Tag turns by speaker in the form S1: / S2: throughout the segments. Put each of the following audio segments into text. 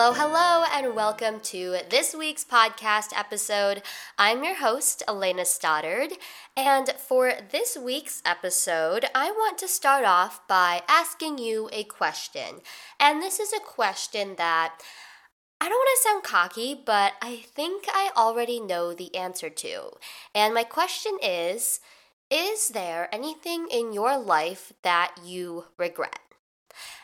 S1: Hello, hello, and welcome to this week's podcast episode. I'm your host, Elena Stoddard, and for this week's episode, I want to start off by asking you a question. And this is a question that I don't want to sound cocky, but I think I already know the answer to. And my question is Is there anything in your life that you regret?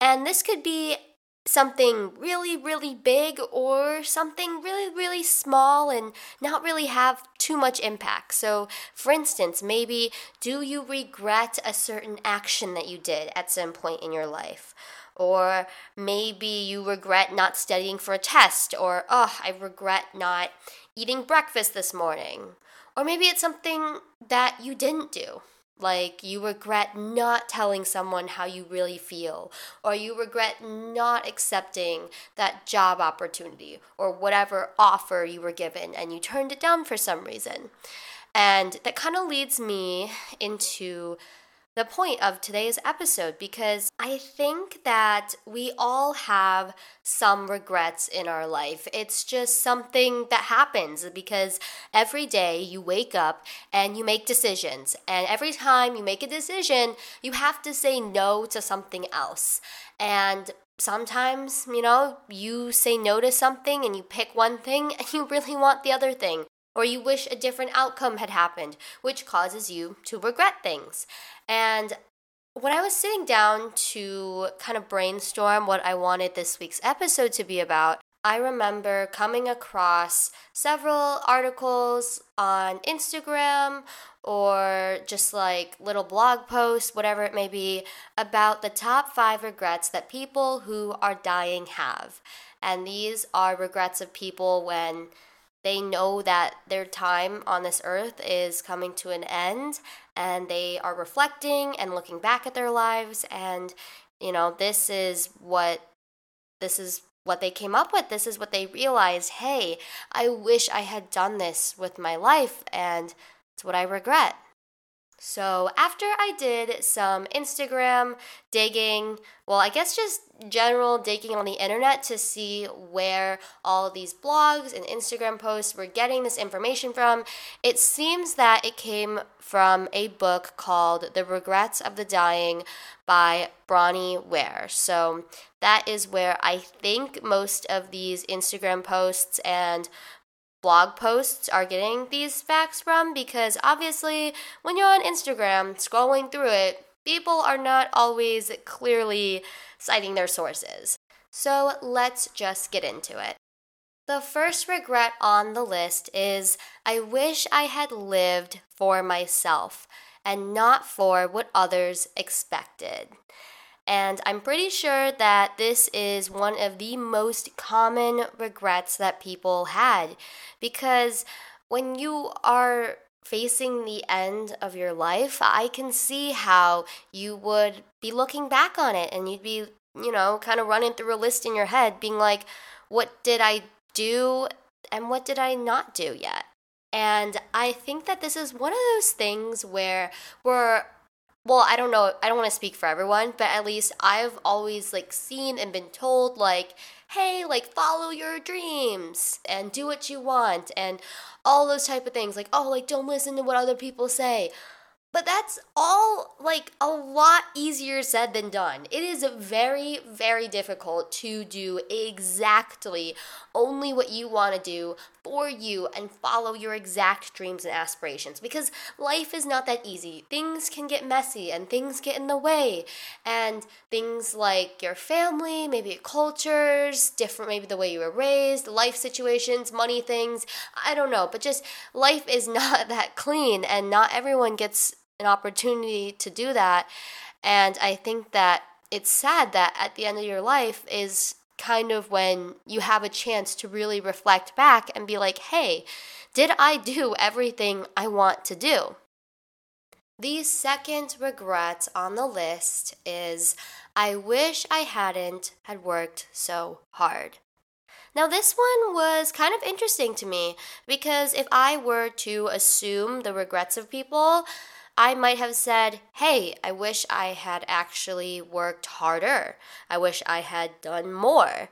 S1: And this could be something really, really big or something really, really small and not really have too much impact. So, for instance, maybe do you regret a certain action that you did at some point in your life? Or maybe you regret not studying for a test, or, oh, I regret not eating breakfast this morning. Or maybe it's something that you didn't do. Like you regret not telling someone how you really feel, or you regret not accepting that job opportunity or whatever offer you were given and you turned it down for some reason. And that kind of leads me into the point of today's episode because I think that we all have some regrets in our life. It's just something that happens because every day you wake up and you make decisions. And every time you make a decision, you have to say no to something else. And sometimes, you know, you say no to something and you pick one thing and you really want the other thing or you wish a different outcome had happened, which causes you to regret things. And when I was sitting down to kind of brainstorm what I wanted this week's episode to be about, I remember coming across several articles on Instagram or just like little blog posts, whatever it may be, about the top five regrets that people who are dying have. And these are regrets of people when they know that their time on this earth is coming to an end and they are reflecting and looking back at their lives and you know this is what this is what they came up with. This is what they realized hey i wish i had done this with my life and it's what i regret so, after I did some Instagram digging, well, I guess just general digging on the internet to see where all these blogs and Instagram posts were getting this information from, it seems that it came from a book called The Regrets of the Dying by Bronnie Ware. So, that is where I think most of these Instagram posts and blog posts are getting these facts from because obviously when you're on Instagram scrolling through it, people are not always clearly citing their sources. So let's just get into it. The first regret on the list is I wish I had lived for myself and not for what others expected. And I'm pretty sure that this is one of the most common regrets that people had because when you are facing the end of your life, I can see how you would be looking back on it and you'd be, you know, kind of running through a list in your head, being like, what did I do and what did I not do yet? And I think that this is one of those things where we're well, I don't know, I don't want to speak for everyone, but at least I've always like seen and been told like, hey, like follow your dreams and do what you want and all those type of things. Like, oh, like don't listen to what other people say. But that's all like a lot easier said than done. It is very, very difficult to do exactly only what you want to do for you and follow your exact dreams and aspirations because life is not that easy. Things can get messy and things get in the way. And things like your family, maybe cultures, different, maybe the way you were raised, life situations, money things, I don't know. But just life is not that clean and not everyone gets an opportunity to do that. And I think that it's sad that at the end of your life is kind of when you have a chance to really reflect back and be like, hey, did I do everything I want to do? The second regret on the list is I wish I hadn't had worked so hard. Now, this one was kind of interesting to me because if I were to assume the regrets of people, I might have said, Hey, I wish I had actually worked harder. I wish I had done more.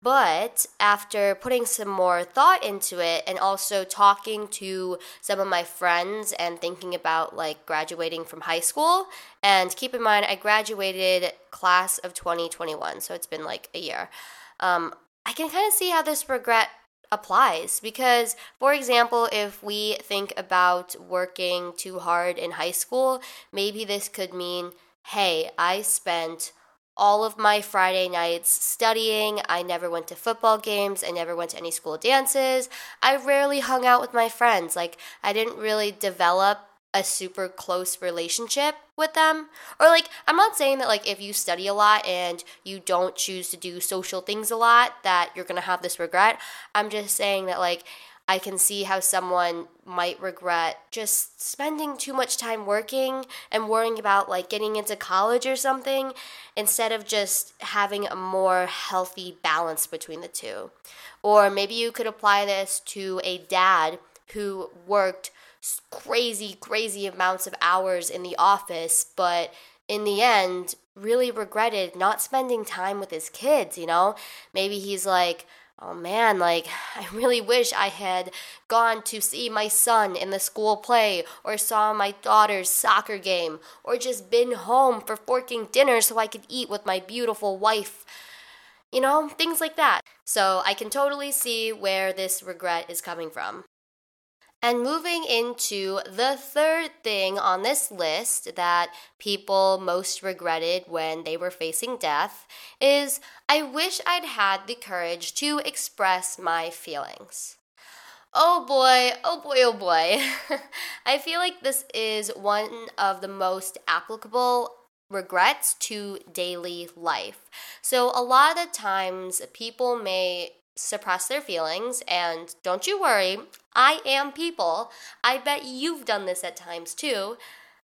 S1: But after putting some more thought into it and also talking to some of my friends and thinking about like graduating from high school, and keep in mind, I graduated class of 2021, so it's been like a year. Um, I can kind of see how this regret applies because, for example, if we think about working too hard in high school, maybe this could mean hey, I spent all of my Friday nights studying. I never went to football games. I never went to any school dances. I rarely hung out with my friends. Like, I didn't really develop a super close relationship with them. Or, like, I'm not saying that, like, if you study a lot and you don't choose to do social things a lot, that you're gonna have this regret. I'm just saying that, like, I can see how someone might regret just spending too much time working and worrying about like getting into college or something instead of just having a more healthy balance between the two. Or maybe you could apply this to a dad who worked crazy, crazy amounts of hours in the office, but in the end, really regretted not spending time with his kids, you know? Maybe he's like, oh man, like, I really wish I had gone to see my son in the school play, or saw my daughter's soccer game, or just been home for forking dinner so I could eat with my beautiful wife. You know, things like that. So I can totally see where this regret is coming from. And moving into the third thing on this list that people most regretted when they were facing death is I wish I'd had the courage to express my feelings. Oh boy, oh boy, oh boy. I feel like this is one of the most applicable regrets to daily life. So, a lot of times people may suppress their feelings. And don't you worry, I am people. I bet you've done this at times too.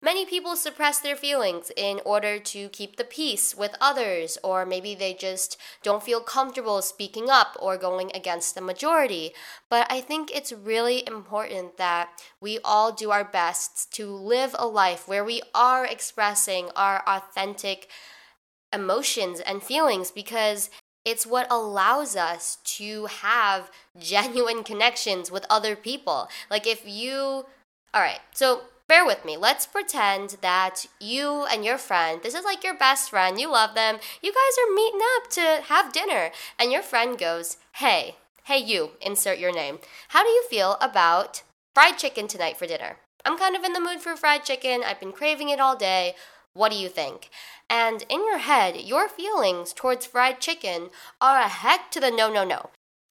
S1: Many people suppress their feelings in order to keep the peace with others, or maybe they just don't feel comfortable speaking up or going against the majority. But I think it's really important that we all do our best to live a life where we are expressing our authentic emotions and feelings because it's what allows us to have genuine connections with other people. Like if you, all right, so bear with me. Let's pretend that you and your friend, this is like your best friend, you love them, you guys are meeting up to have dinner, and your friend goes, hey, hey, you, insert your name. How do you feel about fried chicken tonight for dinner? I'm kind of in the mood for fried chicken. I've been craving it all day. What do you think? And in your head, your feelings towards fried chicken are a heck to the no, no, no.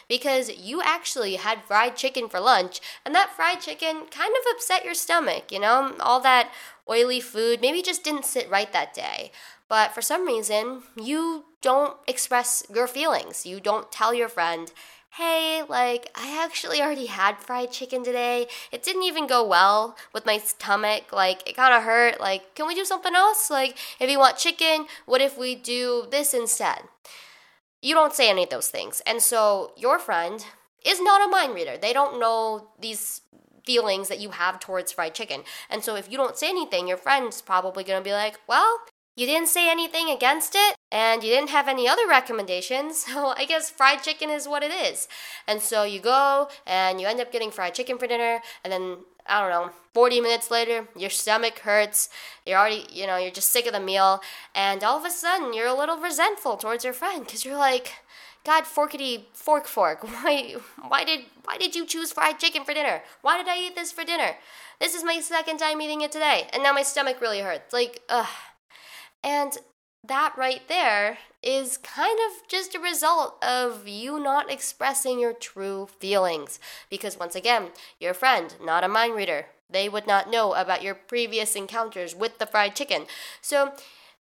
S1: Because you actually had fried chicken for lunch, and that fried chicken kind of upset your stomach, you know? All that oily food maybe just didn't sit right that day. But for some reason, you don't express your feelings. You don't tell your friend, hey, like, I actually already had fried chicken today. It didn't even go well with my stomach. Like, it kind of hurt. Like, can we do something else? Like, if you want chicken, what if we do this instead? You don't say any of those things. And so your friend is not a mind reader. They don't know these feelings that you have towards fried chicken. And so if you don't say anything, your friend's probably going to be like, well, you didn't say anything against it, and you didn't have any other recommendations, so I guess fried chicken is what it is. And so you go and you end up getting fried chicken for dinner, and then I don't know, 40 minutes later, your stomach hurts. You're already, you know, you're just sick of the meal, and all of a sudden, you're a little resentful towards your friend because you're like, God, forkity fork fork. Why, why did, why did you choose fried chicken for dinner? Why did I eat this for dinner? This is my second time eating it today, and now my stomach really hurts. Like, ugh. And that right there is kind of just a result of you not expressing your true feelings. Because once again, your friend, not a mind reader, they would not know about your previous encounters with the fried chicken. So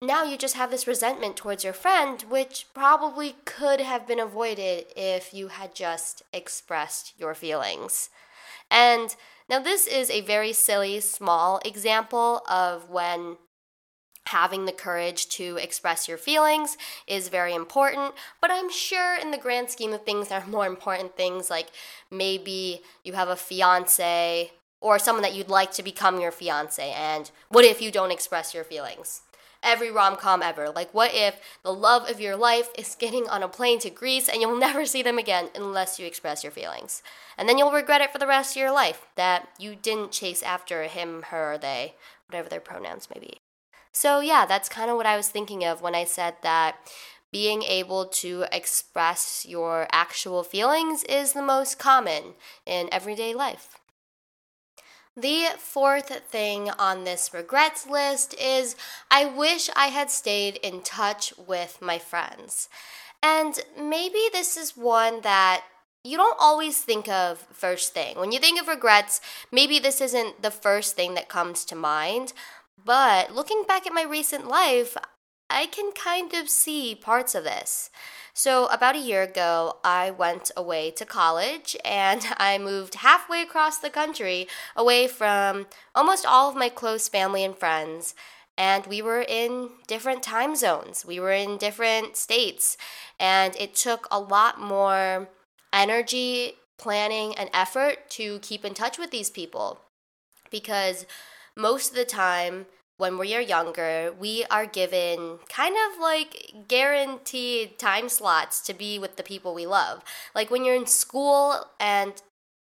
S1: now you just have this resentment towards your friend, which probably could have been avoided if you had just expressed your feelings. And now, this is a very silly, small example of when having the courage to express your feelings is very important but i'm sure in the grand scheme of things there are more important things like maybe you have a fiance or someone that you'd like to become your fiance and what if you don't express your feelings every rom com ever. Like, what if the love of your life is getting on a plane to Greece and you'll never see them again unless you express your feelings? And then you'll regret it for the rest of your life that you didn't chase after him, her, they, whatever their pronouns may be. So, yeah, that's kind of what I was thinking of when I said that being able to express your actual feelings is the most common in everyday life. The fourth thing on this regrets list is I wish I had stayed in touch with my friends. And maybe this is one that you don't always think of first thing. When you think of regrets, maybe this isn't the first thing that comes to mind. But looking back at my recent life, I can kind of see parts of this. So, about a year ago, I went away to college and I moved halfway across the country away from almost all of my close family and friends. And we were in different time zones, we were in different states, and it took a lot more energy, planning, and effort to keep in touch with these people because most of the time, when we are younger, we are given kind of like guaranteed time slots to be with the people we love. Like when you're in school, and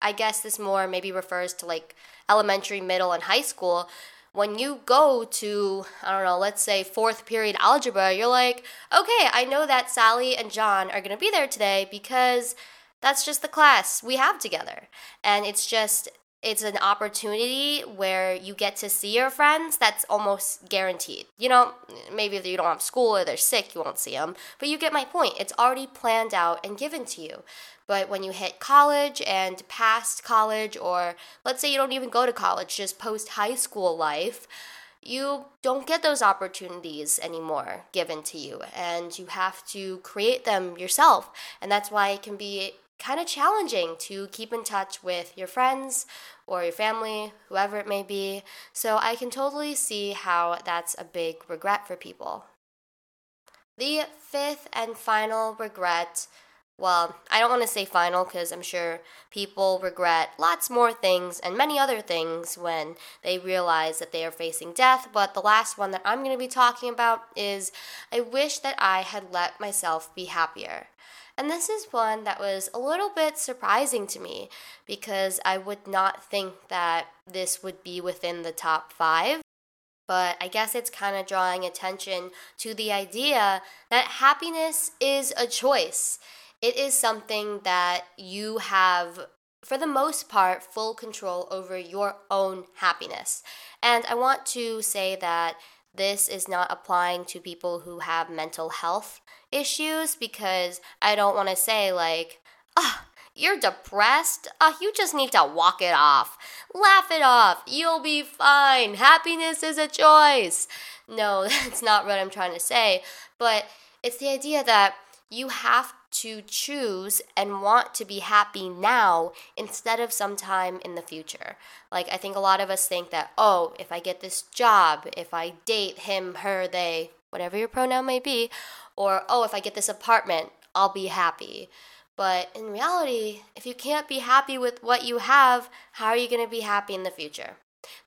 S1: I guess this more maybe refers to like elementary, middle, and high school. When you go to, I don't know, let's say fourth period algebra, you're like, okay, I know that Sally and John are gonna be there today because that's just the class we have together. And it's just it's an opportunity where you get to see your friends that's almost guaranteed. You know, maybe you don't have school or they're sick, you won't see them, but you get my point. It's already planned out and given to you. But when you hit college and past college, or let's say you don't even go to college, just post high school life, you don't get those opportunities anymore given to you, and you have to create them yourself. And that's why it can be kind of challenging to keep in touch with your friends or your family, whoever it may be. So I can totally see how that's a big regret for people. The fifth and final regret well, I don't want to say final because I'm sure people regret lots more things and many other things when they realize that they are facing death. But the last one that I'm going to be talking about is I wish that I had let myself be happier. And this is one that was a little bit surprising to me because I would not think that this would be within the top five. But I guess it's kind of drawing attention to the idea that happiness is a choice. It is something that you have for the most part, full control over your own happiness. And I want to say that this is not applying to people who have mental health issues because I don't want to say, like, ah, oh, you're depressed? Uh, you just need to walk it off. Laugh it off. You'll be fine. Happiness is a choice. No, that's not what I'm trying to say. But it's the idea that you have to choose and want to be happy now instead of sometime in the future. Like, I think a lot of us think that, oh, if I get this job, if I date him, her, they, whatever your pronoun may be, or, oh, if I get this apartment, I'll be happy. But in reality, if you can't be happy with what you have, how are you going to be happy in the future?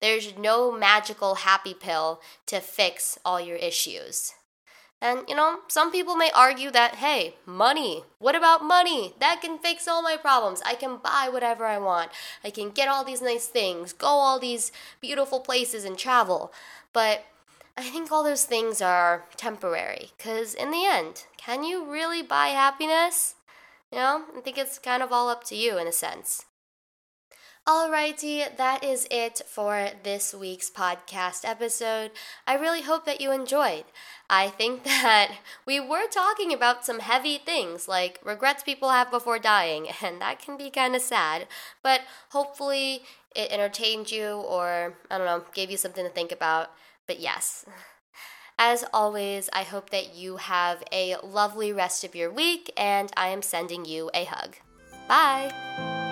S1: There's no magical happy pill to fix all your issues. And you know, some people may argue that, hey, money, what about money? That can fix all my problems. I can buy whatever I want. I can get all these nice things, go all these beautiful places and travel. But I think all those things are temporary because in the end, can you really buy happiness? You know, I think it's kind of all up to you in a sense. Alrighty, that is it for this week's podcast episode. I really hope that you enjoyed. I think that we were talking about some heavy things like regrets people have before dying, and that can be kind of sad, but hopefully it entertained you or, I don't know, gave you something to think about. But yes. As always, I hope that you have a lovely rest of your week, and I am sending you a hug. Bye!